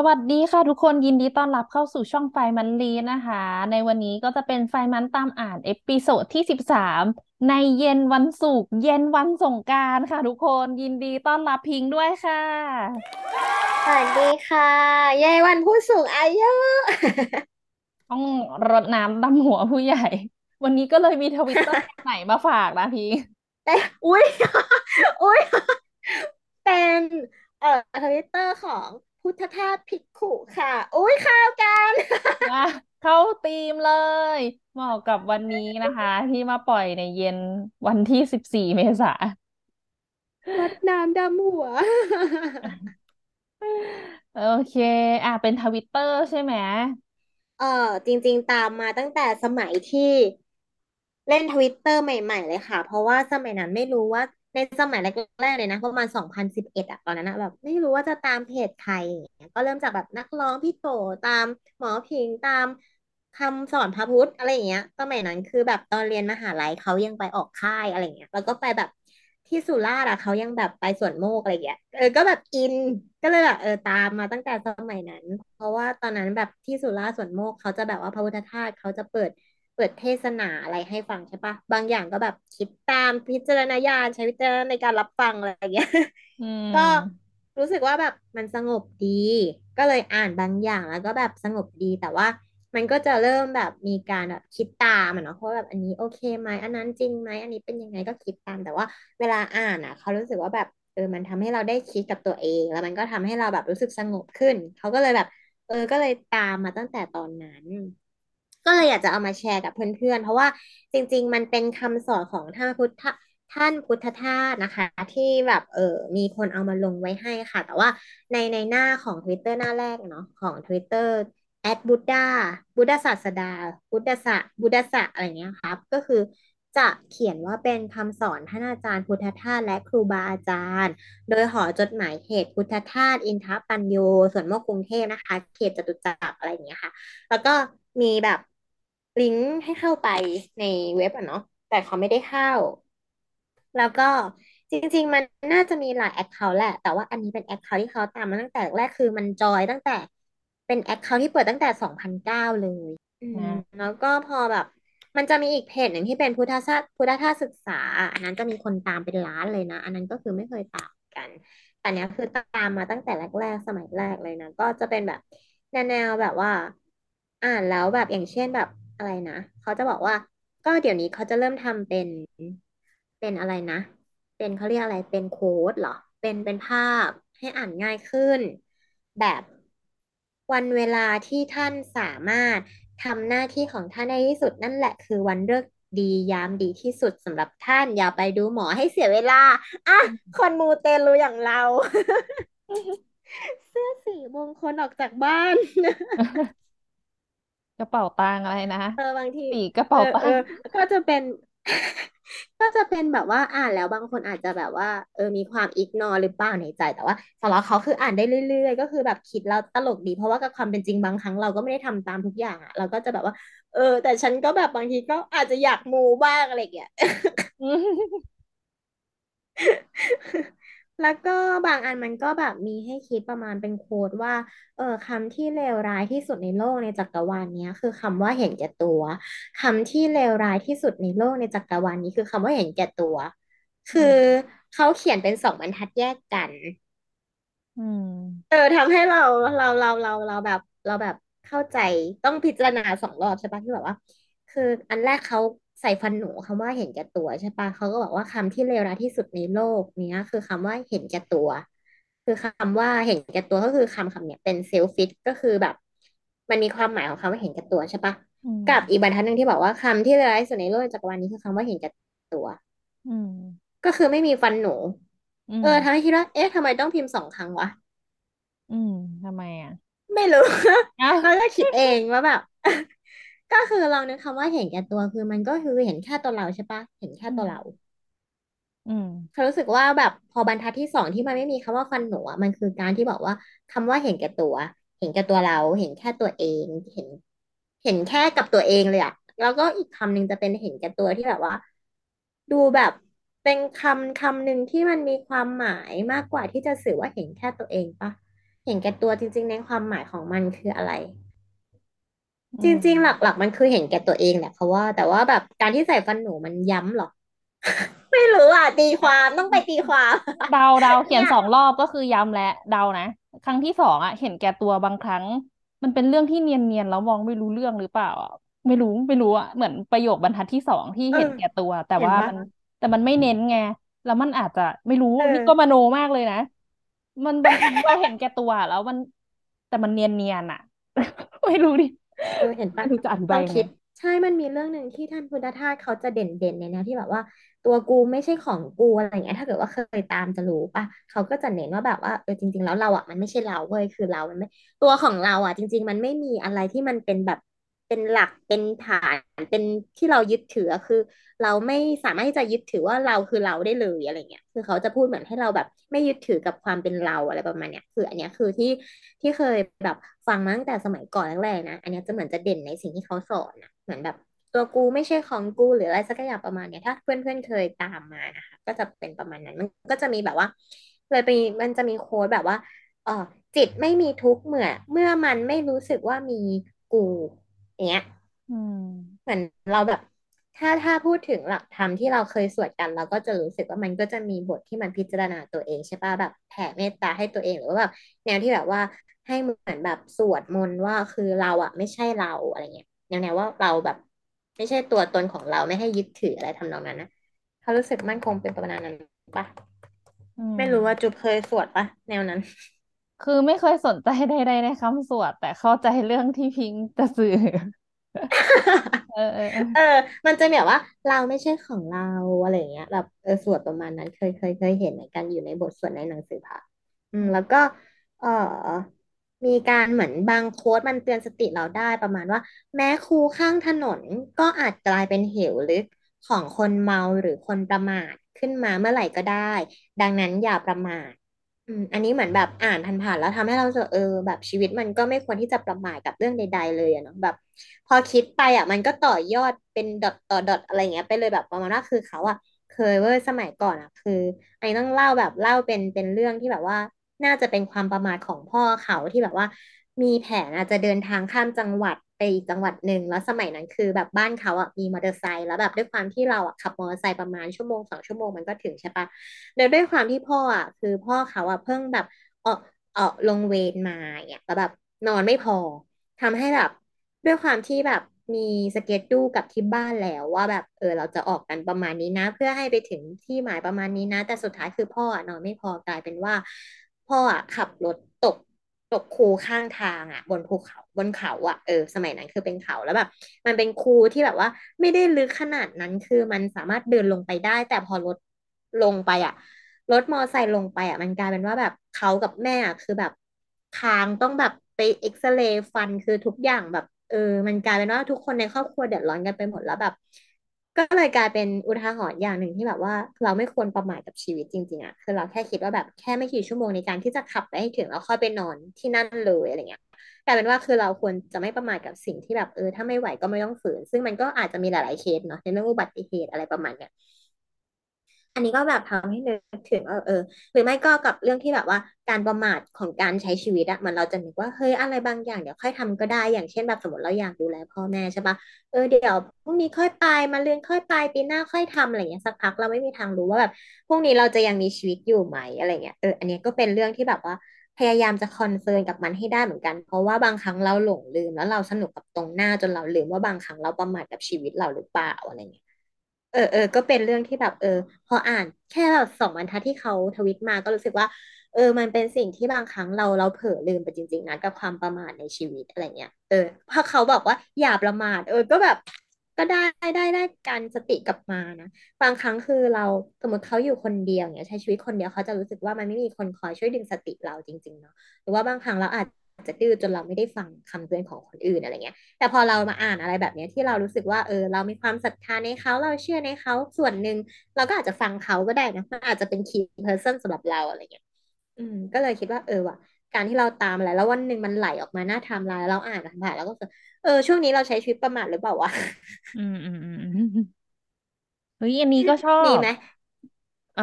สวัสดีค่ะทุกคนยินดีต้อนรับเข้าสู่ช่อง FRI-MON ลีนะคะ ในวันนี้ก็จะเป็น FRI-MON ตามอ่าน episode ที่สิบสามในเย็นวันศุกร์เย็นวันสงกรานต์ค่ะทุกคนยินดีต้อนรับพิงค์ด้วยค่ะ สวัสดีค่ะเย้วันผู้สูงอายุต้องรดน้ำดำหัวผู้ใหญ่ วันนี้ก็เลยมีทวิตเตอร์ไหนมาฝากนะพิงค์แต่อุ้ยอุ้ยเป็นเอ่อทวิตเตอร์ของ พุทธทาสภิกขุค่ะอุ้ยเข้ากันเข้าธีมเลยเหมาะกับวันนี้นะคะ ที่มาปล่อยในเย็นวันที่สิบสี่เมษาวัดน้ำดำหัว โอเค อะเป็นทวิตเตอร์ใช่ไหมเออจริง ๆ ตามมาตั้งแต่สมัยที่เล่นทวิตเตอร์ใหม่ ๆ เลยค่ะ เพราะว่าสมัยนั้นไม่รู้ว่า ในสมัยแรกๆเลยนะประมาณสองพันสิบเอ็ดอะตอนนั้นนะแบบไม่รู้ว่าจะตามเพจใครอย่างเงี้ยก็เริ่มจากแบบนักร้องพี่โตตามหมอพิงตามคำสอนพระพุทธอะไรอย่างเงี้ยสมัยนั้นคือแบบตอนเรียนมหาลัยเขายังไปออกค่ายอะไรเงี้ยแล้วก็ไปแบบที่สุราษฎร์อะเขายังแบบไปสวนโมกอะไรเงี้ยเออก็แบบอินก็เลยแบบเออตามมาตั้งแต่สมัยนั้น เพราะว่าตอนนั้นแบบที่สุราษฎร์สวนโมกเขาจะแบบว่าพระพุทธทาสเขาจะเปิด เปิดเทศนาอะไรให้ฟังใช่ปะบางอย่างก็แบบคิดตามพิจารณญาณใช้วิจารณในการรับฟังอะไรอย่างเงี้ยก็รู้สึกว่าแบบมันสงบดี ก็เลยอ่านบางอย่างแล้วก็แบบสงบดีแต่ว่ามันก็จะเริ่มแบบมีการแบบคิดตามอะเนาะเพราะแบบอันนี้โอเคไหมอันนั้นจริงไหมอันนี้เป็นยังไงก็คิดตาม แต่ว่าเวลาอ่านอะ เขารู้สึกว่าแบบเออมันทำให้เราได้คิดกับตัวเอง แล้วมันก็ทำให้เราแบบรู้สึกสงบขึ้น เขาก็เลยแบบ เออก็เลยตามมาตั้งแต่ตอนนั้น ก็เลยอยากจะเอามาแชร์กับเพื่อนๆ เพราะว่าจริง ๆ มันเป็นคำสอนของท่านพุทธท่านพุทธทาสนะคะ ที่แบบเออมีคนเอามาลงไว้ให้ค่ะ แต่ว่าในในหน้าของ Twitter หน้าแรกเนาะของ Twitter แอดบุ d ดาบุ d ดาศาสดาบุ d ดาสะบุ d ดาสะอะไรเงี้ยครับ ก็คือจะเขียนว่าเป็นคำสอนท่านอาจารย์พุทธทาสและครูบาอาจารย์ โดยหอจดหมายเหตุพุทธทาสอินทปัญโยสวนโมกข์กรุงเทพนะคะ เขตจตุจักรอะไรอย่างเงี้ยค่ะ แล้วก็ มีแบบลิงก์ให้เข้าไปในเว็บอะเนาะแต่เขาไม่ได้เข้า แล้วก็จริง ๆ มันน่าจะมีหลาย account แหละ แต่ว่าอันนี้เป็น account ที่เขาตามมาตั้งแต่แรกคือมันจอยตั้งแต่เป็น account ที่เปิดตั้งแต่สองพันเก้าเลย อืมแล้วก็พอแบบ มันจะมีอีกเพจหนึ่งที่เป็นพุทธศาสพุทธทาสศึกษาอันนั้นจะมีคนตามเป็นล้านเลยนะ อันนั้นก็คือไม่เคยตามกัน แต่เนี้ยคือตามมาตั้งแต่แรกๆสมัยแรกเลยนะ ก็จะเป็นแบบแนวแบบว่า อ่านแล้วแบบอย่างเช่นแบบอะไรนะเขาจะบอกว่า ก็เดี๋ยวนี้เขาจะเริ่มทำเป็นเป็นอะไรนะ เป็นเขาเรียกอะไรเป็นโค้ดเหรอ เป็นเป็นภาพให้อ่านง่ายขึ้น แบบวันเวลาที่ท่านสามารถทำหน้าที่ของท่านได้ที่สุดนั่นแหละคือวันเลิกดียามดีที่สุดสำหรับท่านอย่าไปดูหมอให้เสียเวลา อะ คนมูเตลูอย่างเรา เสื้อสีมงคลออกจากบ้าน กระเป๋าตังอะไรนะเออบางทีปีกกระเป๋าตังก็จะเป็น ก็จะเป็นแบบว่าอ่านแล้วบางคนอาจจะแบบว่า เออมีความอิกนอหรือเปล่าในใจแต่ว่าสำหรับเขาคืออ่านได้เรื่อยๆ ก็คือแบบคิดแล้วตลกดี เพราะว่ากับความเป็นจริงบางครั้งเราก็ไม่ได้ทำตามทุกอย่างอะ เราก็จะแบบว่า เออ แต่ฉันก็แบบบางทีก็อาจจะอยากมูบ้างอะไรอย่างเงี้ย แล้วก็บางอันมันก็แบบมีให้คิดประมาณเป็นโค้ดว่า เออคำที่เลวร้ายที่สุดในโลกในจักรวาลนี้คือคำว่าเห็นแก่ตัวคำที่เลวร้ายที่สุดในโลกในจักรวาลนี้คือคำว่าเห็นแก่ตัว คือเขาเขียนเป็นสองบรรทัดแยกกันเออทำให้เราเราเราเราเราแบบ เราแบบเข้าใจต้องพิจารณาสองรอบใช่ปะที่แบบว่า คืออันแรกเขาใส่ฟันหนูคำว่าเห็นแก่ตัวใช่ปะเขาก็บอกว่าคำที่เลวร้ายที่สุดในโลกเนี้ยคือคำว่าเห็นแก่ตัว คือคำว่าเห็นแก่ตัวก็คือคำคำเนี้ยเป็นเซลฟิตก็คือแบบ มันมีความหมายของคำว่าเห็นแก่ตัวใช่ปะกับอีกบรรทัดหนึ่งที่บอกว่าคำที่เลวร้ายที่สุดในโลกจักรวาลนี้คือคำว่าเห็นแก่ตัว อืม ก็คือไม่มีฟันหนูอืมเออทำให้คิดว่า เอ๊ะทำไมต้องพิมพ์สองครั้งวะอืมทำไมอะ ไม่รู้อ้าวแล้วก็คิดเองว่าแบบ ก็คือลองนึกคำว่าเห็นแก่ตัวคือมันก็คือเห็นแค่ตัวเราใช่ปะเห็นแค่อืมตัวเรา อืม เขารู้สึกว่าแบบพอบรรทัดที่สองที่มันไม่มีคำว่าฟันหนูอะมันคือการที่บอกว่าคำว่าเห็นแก่ตัว เห็นแก่ตัวเรา เห็นแค่ตัวเอง เห็น เห็นแค่กับตัวเองเลยอะแล้วก็อีกคำหนึ่งจะเป็นเห็นแก่ตัวที่แบบว่า ดูแบบเป็นคำคำหนึ่งที่มันมีความหมายมากกว่าที่จะสื่อว่าเห็นแค่ตัวเองปะเห็นแก่ตัวจริง ๆ ในความหมายของมันคืออะไรอื จริง ๆหมลักๆ มันคือเห็นแก่ตัวเองแหละเพราะว่า แต่ว่าแบบการที่ใส่ฟันหนูมันย้ำหรอ ไม่รู้อะตีความต้องไปตีความเดาเดาเขียนเนี่ยสองรอบก็คือย้ำและเดานะ ครั้งที่สองอะ เห็นแก่ตัวบางครั้ง มันเป็นเรื่องที่เนียนๆแล้วมองไม่รู้เรื่องหรือเปล่าอะไม่รู้ไม่รู้อะเหมือนประโยคบรรทัดที่สองที่เออเห็นแก่ตัว แต่เห็นปะว่ามัน แต่มันไม่เน้นไงแล้วมันอาจจะไม่รู้เอนี่ก็มอโนมากเลยนะ มันบางทีว่าเห็นแก่ตัวแล้วมัน แต่มันเนียนๆอะ ไม่รู้ดิ เออเห็นปะไม่รู้จะอธิบายยังไงลองคิด ใช่มันมีเรื่องหนึ่งที่ท่านพุทธทาสเขาจะเด่นเด่นในแนวที่แบบว่า ตัวกูไม่ใช่ของกูอะไรอย่างเงี้ยถ้าเกิดว่าเคยตามจะรู้ปะเขาก็จะเน้นว่าแบบว่าเออจริง ๆ แล้วเราอะมันไม่ใช่เราเว้ยคือเรามันไม่ตัวของเราอะ จริง ๆ มันไม่มีอะไรที่มันเป็นแบบ เป็นหลักเป็นฐานเป็นที่เรายึดถือคือ เราไม่สามารถที่จะยึดถือว่าเราคือเราได้เลยอะไรเงี้ยคือเขาจะพูดเหมือนให้เราแบบ ไม่ยึดถือกับความเป็นเราอะไรประมาณเนี้ยคือ อันเนี้ยคือที่ที่เคยแบบฟังมาตั้งแต่สมัยก่อนแรกๆนะ อันเนี้ยจะเหมือนจะเด่นในสิ่งที่เขาสอนนะเหมือนแบบตัวกูไม่ใช่ของกูหรืออะไรสักอย่างประมาณเนี้ยถ้าเพื่อนๆเคยตามมานะคะก็จะเป็นประมาณนั้นมันก็จะมีแบบว่า เลยไปมันจะมีโค้ดแบบว่าเออจิตไม่มีทุกข์เมื่อ เมื่อมันไม่รู้สึกว่ามีกู อย่างเงี้ยอืมเหมือนเราแบบ ถ้าถ้าพูดถึงหลักธรรมที่เราเคยสวดกันเราก็จะรู้สึกว่ามันก็จะมีบทที่มันพิจารณาตัวเองใช่ป่ะแบบแผ่เมตตาให้ตัวเองหรือว่าแบบแนวที่แบบว่าให้เหมือนแบบสวดมนต์ว่าคือเราอะไม่ใช่เราอะไรเงี้ยแนวแนวว่าเราแบบ ไม่ใช่ตัวตนของเราไม่ให้ยึดถืออะไรทำนองนั้นนะเขารู้สึกมั่นคงเป็นประมาณนั้นปะอืไม่รู้ว่ามจุ๊บเคยสวดปะแนวนั้น คือไม่เคยสนใจใดๆในคำสวด แต่เข้าใจเรื่องที่พิงค์จะสื่อเออเออเออเออ มันจะแบบว่า เราไม่ใช่ของเราอะไรอย่างเงี้ยแบบเออสวดประมาณนั้นเคยเคยเคยเห็นเหมือนกันอยู่ในบทสวดในหนังสือพระอืม แล้วก็ เออมีการเหมือนบางโค้ดมันเตือนสติเราได้ประมาณว่า แม้คูข้างถนนก็อาจกลายเป็นเหวลึกของคนเมาหรือคนประมาทขึ้นมาเมื่อไหร่ก็ได้ ดังนั้นอย่าประมาท อืม อันนี้เหมือนแบบอ่านผ่านๆแล้วทำให้เรารู้สึกเออแบบชีวิตมันก็ไม่ควรที่จะประมาทกับเรื่องใด ๆ เลยอะเนาะแบบ พอคิดไปอะ มันก็ต่อยอดเป็นดอทต่อดอทอะไรเงี้ยไปเลยแบบประมาณว่าคือเขาอะเคยเว้ยสมัยก่อนอะ คืออันนี้ต้องเล่าแบบเล่าเป็นเป็นเรื่องที่แบบว่า น่าจะเป็นความประมาทของพ่อเขาที่แบบว่า มีแผนอาจจะเดินทางข้ามจังหวัด ไปอีกจังหวัดหนึ่งแล้วสมัยนั้นคือแบบบ้านเขาอะมีมอเตอร์ไซค์แล้วแบบด้วยความที่เราอะขับมอเตอร์ไซค์ประมาณชั่วโมงสองชั่วโมงมันก็ถึงใช่ปะแล้วด้วยความที่พ่ออะคือพ่อเขาอะเพิ่งแบบออกออกลงเวรมาเนี่ยแล้วแบบนอนไม่พอทำให้แบบด้วยความที่แบบมีสเกจดูกับที่บ้านแล้วว่าแบบเออเราจะออกกันประมาณนี้นะ เพื่อให้ไปถึงที่หมายประมาณนี้นะ แต่สุดท้ายคือพ่ออนอนไม่พอกลายเป็นว่า พ่ออะขับรถตก ตกคูข้างทางอะบนภูเขาบนเขาอะเออสมัยนั้นคือเป็นเขาแล้วแบบมันเป็นคูที่แบบว่า ไม่ได้ลึกขนาดนั้นคือมันสามารถเดินลงไปได้ แต่พอรถลงไปอะรถมอไซค์ลงไปอะมันกลายเป็นว่าแบบเขากับแม่อะคือแบบคางต้องแบบไปเอ็กซเรย์ฟันคือทุกอย่างแบบเออ มันกลายเป็นว่าทุกคนในครอบครัวเดือดร้อนกันไปหมดแล้วแบบ ก็เลยกลายเป็นอุทาหรณ์อย่างหนึ่งที่แบบว่า เราไม่ควรประมาทกับชีวิตจริง ๆอะคือเราแค่คิดว่าแบบแค่ไม่กี่ชั่วโมงในการที่จะขับไปให้ถึงแล้วค่อยไปนอนที่นั่นเลยอะไรเงี้ยกลายเป็นว่าคือเราควรจะไม่ประมาทกับสิ่งที่แบบเออถ้าไม่ไหวก็ไม่ต้องฝืน ซึ่งมันก็อาจจะมีหลายๆเคสเนาะในเรื่องอุบัติเหตุอะไรประมาณเนี้ย อันนี้ก็แบบทำให้นึกถึงเออเออ หรือไม่ก็กับเรื่องที่แบบว่าการประมาทของการใช้ชีวิตอะมันเราจะนึกว่าเฮ้ยอะไรบางอย่างเดี๋ยวค่อยทำก็ได้อย่างเช่นแบบสมมติเราอยากดูแลพ่อแม่ใช่ปะเออเดี๋ยวพรุ่งนี้ค่อยไปมาเรือนค่อยไปปีหน้าค่อยทำอะไรเงี้ยสักพักเราไม่มีทางรู้ว่าแบบพรุ่งนี้เราจะยังมีชีวิตอยู่ไหมอะไรเงี้ยเอออันนี้ก็เป็นเรื่องที่แบบว่าพยายามจะคอนเซิร์นกับมันให้ได้เหมือนกัน เพราะว่าบางครั้งเราหลงลืมแล้วเราสนุกกับตรงหน้าจนเราลืมว่าบางครั้งเราประมาทกับชีวิตเราหรือเปล่าอะไรเงี้ย เออเออก็เป็นเรื่องที่แบบ เออ พออ่านแค่แบบสองบรรทัดที่เขาทวิตมาก็รู้สึกว่า เออ มันเป็นสิ่งที่บางครั้งเราเราเผลอลืมไปจริง ๆนะกับความประมาทในชีวิตอะไรเงี้ยเออพอเขาบอกว่าอย่าประมาทเออก็แบบก็ได้ได้ได้การสติกลับมานะบางครั้งคือเราสมมติเขาอยู่คนเดียวเนี่ยใช้ชีวิตคนเดียวเขาจะรู้สึกว่ามันไม่มีคนคอยช่วยดึงสติเราจริงๆเนาะหรือว่าบางครั้งเราอาจ จะดื้อจนเราไม่ได้ฟังคำเตือนของคนอื่นอะไรเงี้ย แต่พอเรามาอ่านอะไรแบบเนี้ยที่เรารู้สึกว่าเออเรามีความศรัทธาในเขาเราเชื่อในเขาส่วนหนึ่งเราก็อาจจะฟังเขาก็ได้นะมันอาจจะเป็น key person สำหรับเราอะไรเงี้ยอืม ก็เลยคิดว่าเออว่ะการที่เราตามอะไรแล้ววันหนึ่งมันไหลออกมาหน้าไทม์ไลน์แล้วเราอ่านผ่านแล้วก็รู้สึกเออช่วงนี้เราใช้ชีวิตประมาทหรือเปล่าวะอืมอืมอืมอืมเฮ้ยอันนี้ก็ชอมีบไหมเอ่อ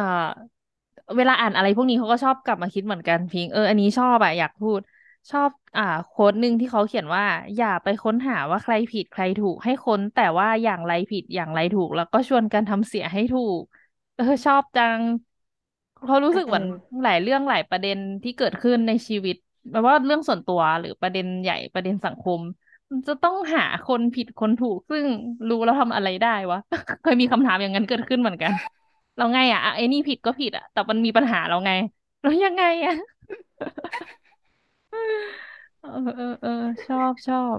เวลาอ่านอะไรพวกนี้เขาก็ชอบกลับมาคิดเหมือนกันพิง เอออันนี้ชอบอะอยากพูด ชอบอ่าโค้ดหนึ่งที่เขาเขียนว่า อย่าไปค้นหาว่าใครผิดใครถูกให้ค้น แต่ว่าอย่างไรผิดอย่างไรถูก แล้วก็ชวนกันทำเสียให้ถูก เออชอบจังเขารู้เสึกเหมือนออหลายเรื่องหลายประเด็นที่เกิดขึ้นในชีวิตไม่ว่าเรื่องส่วนตัวหรือประเด็นใหญ่ประเด็นสังคม มันจะต้องหาคนผิดคนถูก ซึ่งรู้แล้วทำอะไรได้วะ เคยมีคำถามอย่างนั้นเกิดขึ้นเหมือนกัน เราไงอะอะไอ้นี่ผิดก็ผิดอะ แต่มันมีปัญหาเราไงแล้วยังไงอะ เออเออเออชอบชอบ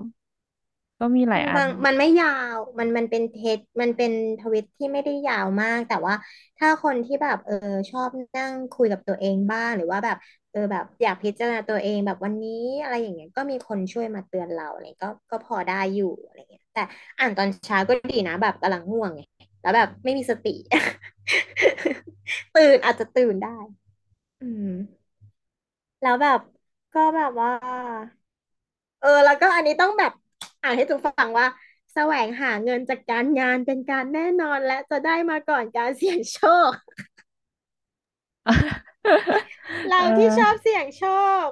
ก็มีหลายอันบางมันไม่ยาวมันมันเป็นเทสมันเป็นทวิตที่ไม่ได้ยาวมาก แต่ว่าถ้าคนที่แบบเออชอบนั่งคุยกับตัวเองบ้างหรือว่าแบบ เออแบบอยากพิจารณาตัวเองแบบวันนี้อะไรอย่างเงี้ยก็มีคนช่วยมาเตือนเราอะไรก็ก็พอได้อยู่อะไรเงี้ยแต่อ่านตอนเช้าก็ดีนะ แบบกำลังง่วงไงแล้วแบบไม่มีสติ ตื่นอาจจะตื่นได้ อืม แล้วแบบ ก็แบบว่า เออ แล้วก็อันนี้ต้องแบบอ่านให้ทุกฟังว่า แสวงหาเงินจากการงานเป็นการแน่นอนและจะได้มาก่อนการเสี่ยงโชคเอเราอที่ชอบเสี่ยงโชค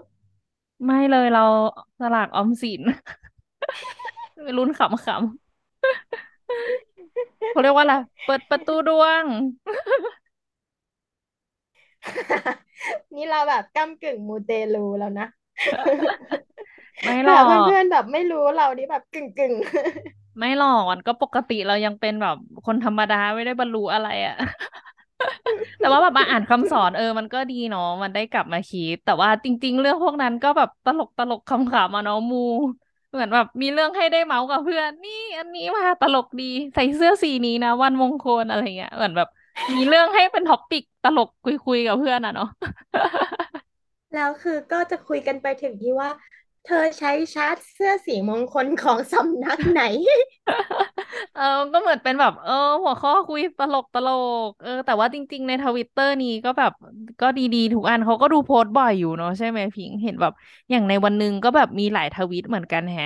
ไม่เลยเราสลากออมสินลุ้นขำๆเขาเรียกว่าอะไรเปิดประตูดวง นี่เราแบบก้ำกึ่งมูเตลูแล้วนะไม่หรแบอบเพื่อนๆแบบไม่รู้เรานี่แบบกึ่งกึ่งไม่หรอกมันก็ปกติเรายังเป็นแบบคนธรรมดาไม่ได้บรรลุอะไรอะแต่ว่าแบบมาอ่านคำสอนเออ มันก็ดีเนาะมันได้กลับมาคิดแต่ว่าจริง ๆ เรื่องพวกนั้นก็แบบตลกตลกขำๆมาเนาะมู เหมือนแบบมีเรื่องให้ได้เมาท์กับเพื่อน นี่ อันนี้มาตลกดีใส่เสื้อสีนี้นะ วันมงคลอะไรเงี้ยเหมือนแบบ มีเรื่องให้เป็น topic ตลกคุยๆกับเพื่อนอะเนาะแล้วคือก็จะคุยกันไปถึงที่ว่า เธอใช้ชาร์ตเสื้อสีมงคลของสำนักไหน เออก็เหมือนเป็นแบบ เออ หัวข้อคุยตลกตลก เออ แต่ว่าจริง ๆ ในทวิตเตอร์นี้ก็แบบก็ดีๆ ทุกอันเขาก็ดูโพสต์บ่อยอยู่เนาะใช่ไหมพิงค์เห็นแบบ อย่างในวันหนึ่งก็แบบมีหลายทวิตเหมือนกันแฮะ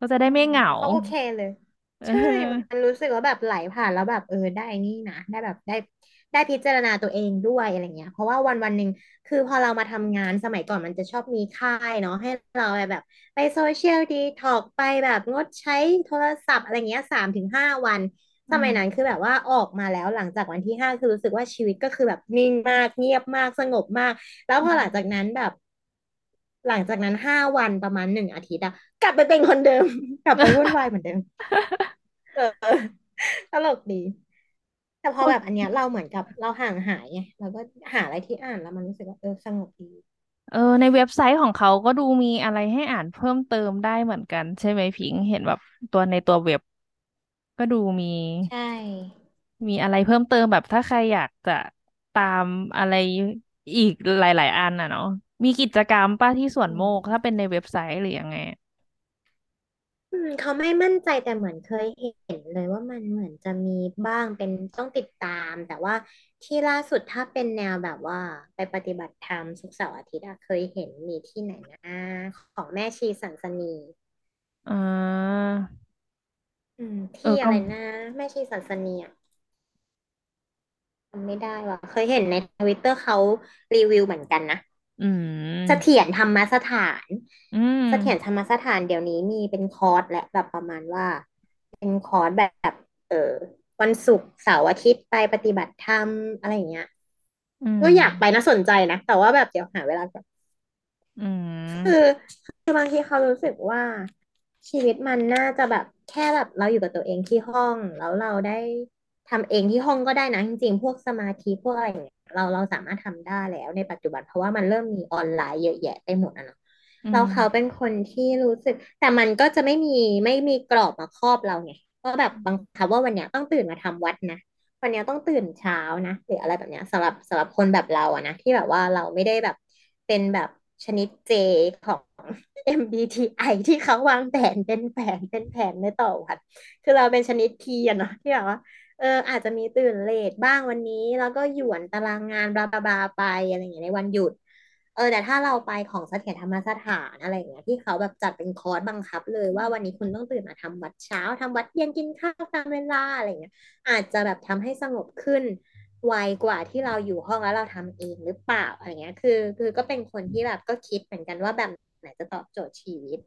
ก็จะได้อืมไม่เหงาก็โอเคเลยเใช่ออมันรู้สึกว่าแบบไหลผ่านแล้วแบบเออได้นี่นะ ได้แบบได้ได้พิจารณาตัวเองด้วยอะไรเงี้ย เพราะว่าวันวันหนึ่งคือพอเรามาทำงานสมัยก่อนมันจะชอบมีค่ายเนาะให้เราแบบ ไปโซเชียลดีท็อกไปแบบงดใช้โทรศัพท์อะไรเงี้ยสามถึงห้าวัน อืสมัยนั้นมคือแบบว่าออกมาแล้วหลังจากวันที่ห้าคือรู้สึกว่าชีวิตก็คือแบบนิ่งมากเงียบมากสงบมาก แล้วอืมพอหลังจากนั้นแบบ หลังจากนั้นห้าวันประมาณหนึ่งอาทิตย์อะกลับไปเป็นคนเดิม กลับไปวุ่นวายเหมือนเดิมเออตลกดี แต่พอแบบอันเนี้ยเราเหมือนกับเราห่างหายไงเราก็หาอะไรที่อ่านแล้วมันรู้สึกว่าเออสงบดีเออในเว็บไซต์ของเขาก็ดูมีอะไรให้อ่านเพิ่มเติมได้เหมือนกัน ใช่ไหมพิงค์เห็นแบบตัวในตัวเว็บ ก็ดูมีใช่มีอะไรเพิ่มเติมแบบถ้าใครอยากจะตามอะไรอีกหลาย ๆ อันน่ะเนาะ มีกิจกรรมป้าที่สวนโมกอืมถ้าเป็นในเว็บไซต์หรือยังไง อืมเขาไม่มั่นใจแต่เหมือนเคยเห็นเลยว่ามันเหมือนจะมีบ้างเป็นต้องติดตาม แต่ว่าที่ล่าสุดถ้าเป็นแนวแบบว่า ไปปฏิบัติธรรมศุกร์เสาร์อาทิตย์อะเคยเห็นมีที่ไหนนะของแม่ชีสันสนี อ่า อืม เออก็ที่อะไรนะ แม่ชีสันสนีอะจำไม่ได้ว่ะเคยเห็นในทวิตเตอร์เขารีวิวเหมือนกันนะ อืเสมถียรธรรมสถาน อืม เสถียรธรรมสถานเดี๋ยวนี้มีเป็นคอร์สและแบบประมาณว่า เป็นคอร์สแบบ เออวันศุกร์เสาร์อาทิตย์ไปปฏิบัติธรรมอะไรอย่างเงี้ยอืก็อยากไปมนะสนใจนะ แต่ว่าแบบเดี๋ยวหาเวลาก่อนอืคือมคือบางทีเขารู้สึกว่า ชีวิตมันน่าจะแบบแค่แบบเราอยู่กับตัวเองที่ห้อง แล้วเราได้ ทำเองที่ห้องก็ได้นะจริงๆ พวกสมาธิพวกอะไรอย่างเงี้ยเราเราสามารถทำได้แล้วในปัจจุบันเพราะว่ามันเริ่มมีออนไลน์เยอะแยะไปหมดอะเนาะอืแล้วเขาเป็นมคนที่รู้สึก แต่มันก็จะไม่มีไม่มีกรอบมาครอบเราไงว่าแบบบังคับว่าวันเนี้ยต้องตื่นมาทำวัดนะวันเนี้ยต้องตื่นเช้านะหรืออะไรแบบเนี้ยสำหรับสำหรับคนแบบเราอะนะที่แบบว่าเราไม่ได้แบบเป็นแบบชนิดเจของ MBTI ที่เขาวางแผนเป็นแผนเป็นแผนในต่อวันคือเราเป็นชนิดทีอะเนาะที่แบบว่า เอออาจจะมีตื่นเลทบ้างวันนี้ แล้วก็หยวนตารางงานบลาบลาบลาไปอะไรอย่างเงี้ยในวันหยุด เออ แต่ถ้าเราไปของเสถียรธรรมสถานอะไรอย่างเงี้ยที่เขาแบบจัดเป็นคอร์สบังคับ เลยว่าวันนี้คุณต้องตื่นมาทำวัดเช้าทำวัดเย็นกินข้าวตามเวลาอะไรอย่างเงี้ย อาจจะแบบทำให้สงบขึ้นไวกว่าที่เราอยู่ห้องแล้วเราทำเองหรือเปล่าอะไรเงี้ย คือ คือก็เป็นคนที่แบบก็คิดเหมือนกันว่าแบบไหนจะตอบโจทย์ชีวิต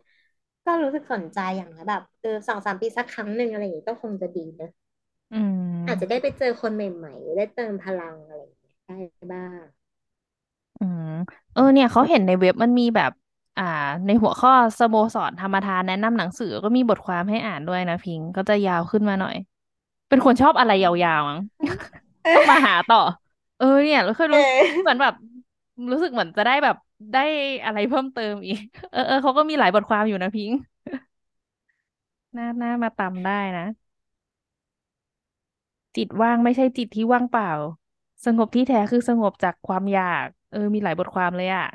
ก็รู้สึกสนใจอย่างน้ยแบบเออสองสามปีสักครั้งหนึ่งอะไรอย่างเงี้ยก็คงจะดีนะ อือาจจะได้มไปเจอคนใหม่ ๆ ได้เติมพลังอะไรอย่างเงี้ยได้บ้าง อืมเออเนี่ยเขาเห็นในเว็บมันมีแบบ อ่า ในหัวข้อสโมสรธรรมทานแนะนำหนังสือก็มีบทความให้อ่านด้วยนะพิงค์ก็จะยาวขึ้นมาหน่อย เป็นคนชอบอะไรอืยาวๆมั้งมเอชอบมาอหาต่อ เออเนี่ยเราเคยเอรู้เหมือนอแบบ รู้สึกเหมือนจะได้แบบได้อะไรเพิ่มเติมอีก เออเออเขาก็มีหลายบทความอยู่นะพิงค์น่าน่ามาตามได้นะ จิตว่างไม่ใช่จิตที่ว่างเปล่า สงบที่แท้คือสงบจากความอยาก เออ มีหลายบทความเลยอะ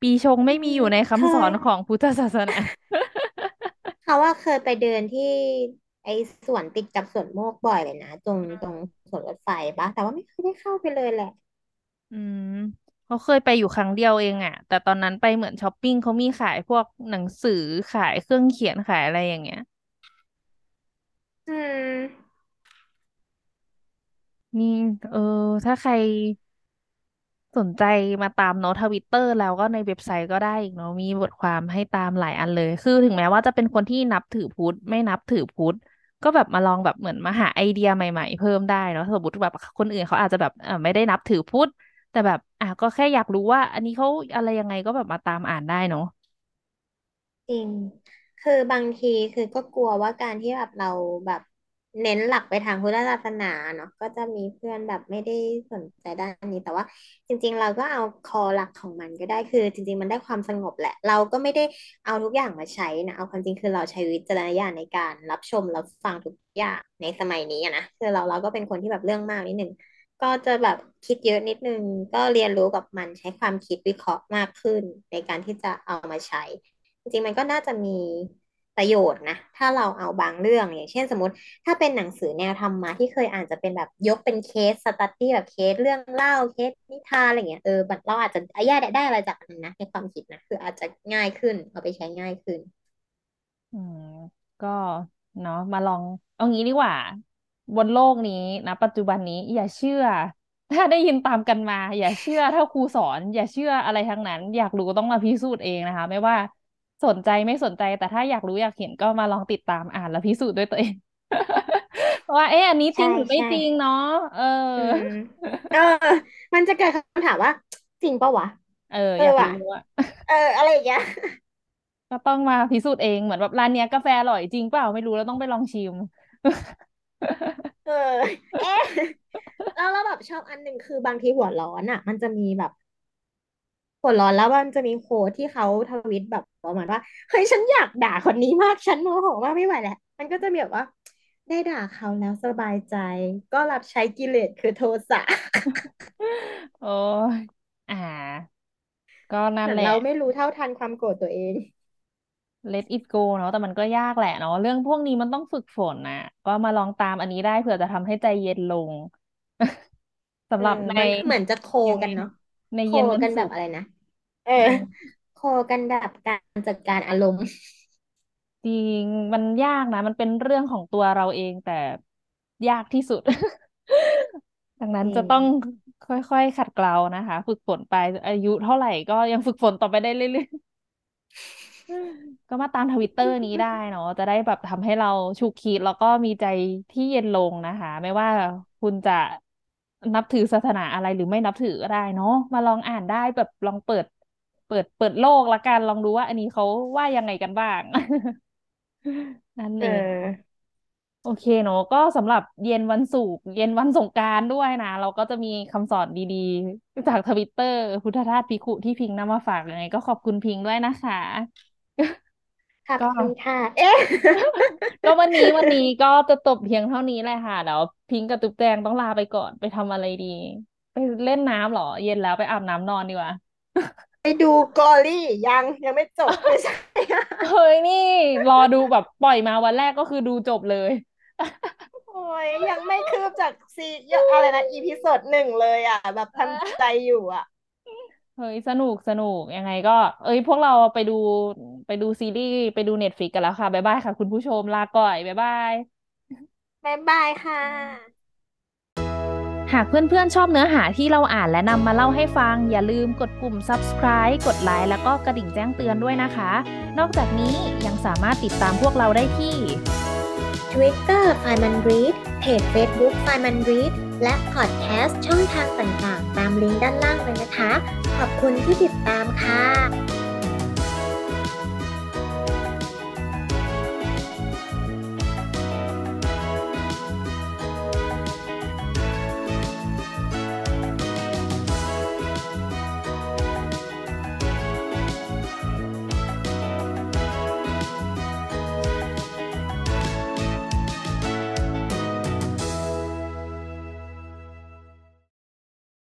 ปีชงอืไม่มีมอยู่ในเคคำสอยนของพุทธศาสนาเขาว่าเคยไปเดินที่ไอ้สวนติดกับสวนโมกบ่อยเลยนะตรงตรงสวนรถไฟปะแต่ว่าไม่เคยได้เข้าไปเลยแหละ อืมเขาเคยไปอยู่ครั้งเดียวเองอะแต่ตอนนั้นไปเหมือนช้อปปิ้งเขามีขายพวกหนังสือขายเครื่องเขียนขายอะไรอย่างเงี้ย อืม นี่เออ ถ้าใครสนใจมาตามเนาะทวิตเตอร์แล้วก็ในเว็บไซต์ก็ได้อีกเนาะมีบทความให้ตามหลายอันเลย คือถึงแม้ว่าจะเป็นคนที่นับถือพุทธไม่นับถือพุทธก็แบบมาลองแบบเหมือนมาหาไอเดียใหม่ๆ เพิ่มได้เนาะสมมติแบบคนอื่นเขาอาจจะแบบเออไม่ได้นับถือพุทธแต่แบบ อะก็แค่อยากรู้ว่า อันนี้เขาอะไรยังไงก็แบบมาตามอ่านได้เนาะจริง คือบางทีคือก็กลัวว่าการที่แบบเราแบบ เน้นหลักไปทางพุทธศาสนาเนาะก็จะมีเพื่อนแบบไม่ได้สนใจด้านนี้ แต่ว่าจริง ๆ เราก็เอาคอหลักของมันก็ได้คือ จริง ๆ มันได้ความสงบแหละ เราก็ไม่ได้เอาทุกอย่างมาใช้นะเอาความจริงคือเราใช้วิจารณญาณในการรับชมรับฟังทุกอย่างในสมัยนี้นะคือเราเราก็เป็นคนที่แบบเรื่องมากนิดนึงก็จะแบบคิดเยอะนิดนึง ก็เรียนรู้กับมันใช้ความคิดวิเคราะห์มากขึ้น ในการที่จะเอามาใช้ จริงๆมันก็น่าจะมี ประโยชน์นะ ถ้าเราเอาบางเรื่องอย่างเช่นสมมติ ถ้าเป็นหนังสือแนวธรรมะที่เคยอ่านจะเป็นแบบยกเป็นเคสสตัดดี้แบบเคสเรื่องเล่าเคสนิทานอะไรเงี้ยเออเราอาจจะแยกได้อะไรจากอันนั้นนะในความคิดนะคืออาจจะง่ายขึ้นเอาไปใช้ง่ายขึ้น อืมก็เนาะมาลองเอางี้ดีกว่า บนโลกนี้นะปัจจุบันนี้อย่าเชื่อ ถ้าได้ยินตามกันมา อย่าเชื่อถ้าครูสอน อย่าเชื่ออะไรทั้งนั้น อยากรู้ต้องมาพิสูจน์เองนะคะ ไม่ว่า สนใจไม่สนใจแต่ถ้าอยากรู้อยากเห็นก็มาลองติดตามอ่านแล้วพิสูจน์ด้วยตัวเอง ว่า เอ๊ะอันนี้จใช่ริงหรือไม่ใช่จริงเนาะเอออืมเออ มันจะเกิดคำถามว่า จริงปะวะ เออ อยากเออว่ะรู้ว่าเออ อะไรอย่างเงี้ยก็ต้องมาพิสูจน์เองเหมือนแบบร้านเนี้ยกาแฟอร่อยจริงเปล่าไม่รู้แล้วต้องไปลองชิม เออ เอ๊ะแล้วเราแบบชอบอันหนึ่งคือบางทีหัวร้อนอะ มันจะมีแบบ หัวร้อนแล้วมันจะมีโค้ดที่เขาทวิตแบบประมาณว่าเฮ้ยฉันอยากด่าคนนี้มากฉันโมโหมากไม่ไหวแล้วมันก็จะมีแบบว่า ได้ด่าเขาแล้วสบายใจ ก็รับใช้กิเลสคือโทสะโอ้ยอ่า ก็นั่นแหละเหมือนเราไม่รู้เท่าทันความโกรธตัวเอง let it go เนาะแต่มันก็ยากแหละเนาะเรื่องพวกนี้มันต้องฝึกฝนนะก็มาลองตามอันนี้ได้เผื่อจะทำให้ใจเย็นลงเอสำอหรับในมันเหมือนจะโคยังไงกันเนาะในโคเย็นวันกันแบศุกร์บอะไรนะ เอออืมโคกันแบบการจัดการอารมณ์ จริงมันยากนะ มันเป็นเรื่องของตัวเราเองแต่ยากที่สุด ดังนั้จริงนจะต้องค่อยๆขัดเกลานะคะ ฝึกฝนไปอายุเท่าไหร่ก็ยังฝึกฝนต่อไปได้เรื่อยๆ ก็มาตามทวิตเตอร์นี้ได้เนาะจะได้แบบทำให้เราฉุกคิดแล้วก็มีใจที่เย็นลงนะคะ ไม่ว่าคุณจะนับถือศาสนาอะไรหรือไม่นับถือก็ได้เนาะมาลองอ่านได้แบบลองเปิด เปิดเปิดโลกละกันลองดูว่า อันนี้เขาว่ายังไงกันบ้าง นั่นเเองออโอเคเนาะก็สำหรับเย็นวันศุกร์เย็นวันสงกรานต์ด้วยนะ เราก็จะมีคำสอนดีๆ จากทวิตเตอร์พุทธทาสภิกขุที่พิงค์นำมาฝากยังไง ก็ขอบคุณพิงค์ด้วยนะคะขอบก็คุณค่ะ เอ๊ะ ก็วันนี้วันนี้ก็จะจบเพียงเท่านี้แหละค่ะเดี๋ยวพิงค์กับตุ๊กแจงต้องลาไปก่อนไปทำอะไรดี ไปเล่นน้ำเหรอ เย็นแล้วไปอาบน้ำนอนดีกว่า ไปดูGlory ยังยังไม่จบไม่ใช่เฮ้ยนี่ รอดูแบบปล่อยมาวันแรกก็คือดูจบเลย โอ้ยยังไม่คืบจากซีอะไรนะ episode หนึ่งเลยอะ แบบทำใจอยู่อะ เฮ้ยสนุกสนุกยังไงก็ เอ้ย พวกเราไปดูไปดูซีรีส์ไปดู Netflix กันแล้วค่ะ บ๊ายบายค่ะ คุณผู้ชมลาก่อย บ๊ายบาย บ๊ายบายค่ะ หากเพื่อนๆ ชอบเนื้อหาที่เราอ่านและนำมาเล่าให้ฟัง อย่าลืมกดปุ่ม subscribe กดไลค์แล้วก็กระดิ่งแจ้งเตือนด้วยนะคะ นอกจากนี้ยังสามารถติดตามพวกเราได้ที่ Twitter ไฟมันรีดเพจ Facebook ไฟมันรีดและพอดแคสต์ช่องทางต่างๆ ตามลิงก์ด้านล่างเลยนะคะ ขอบคุณที่ติดตามค่ะ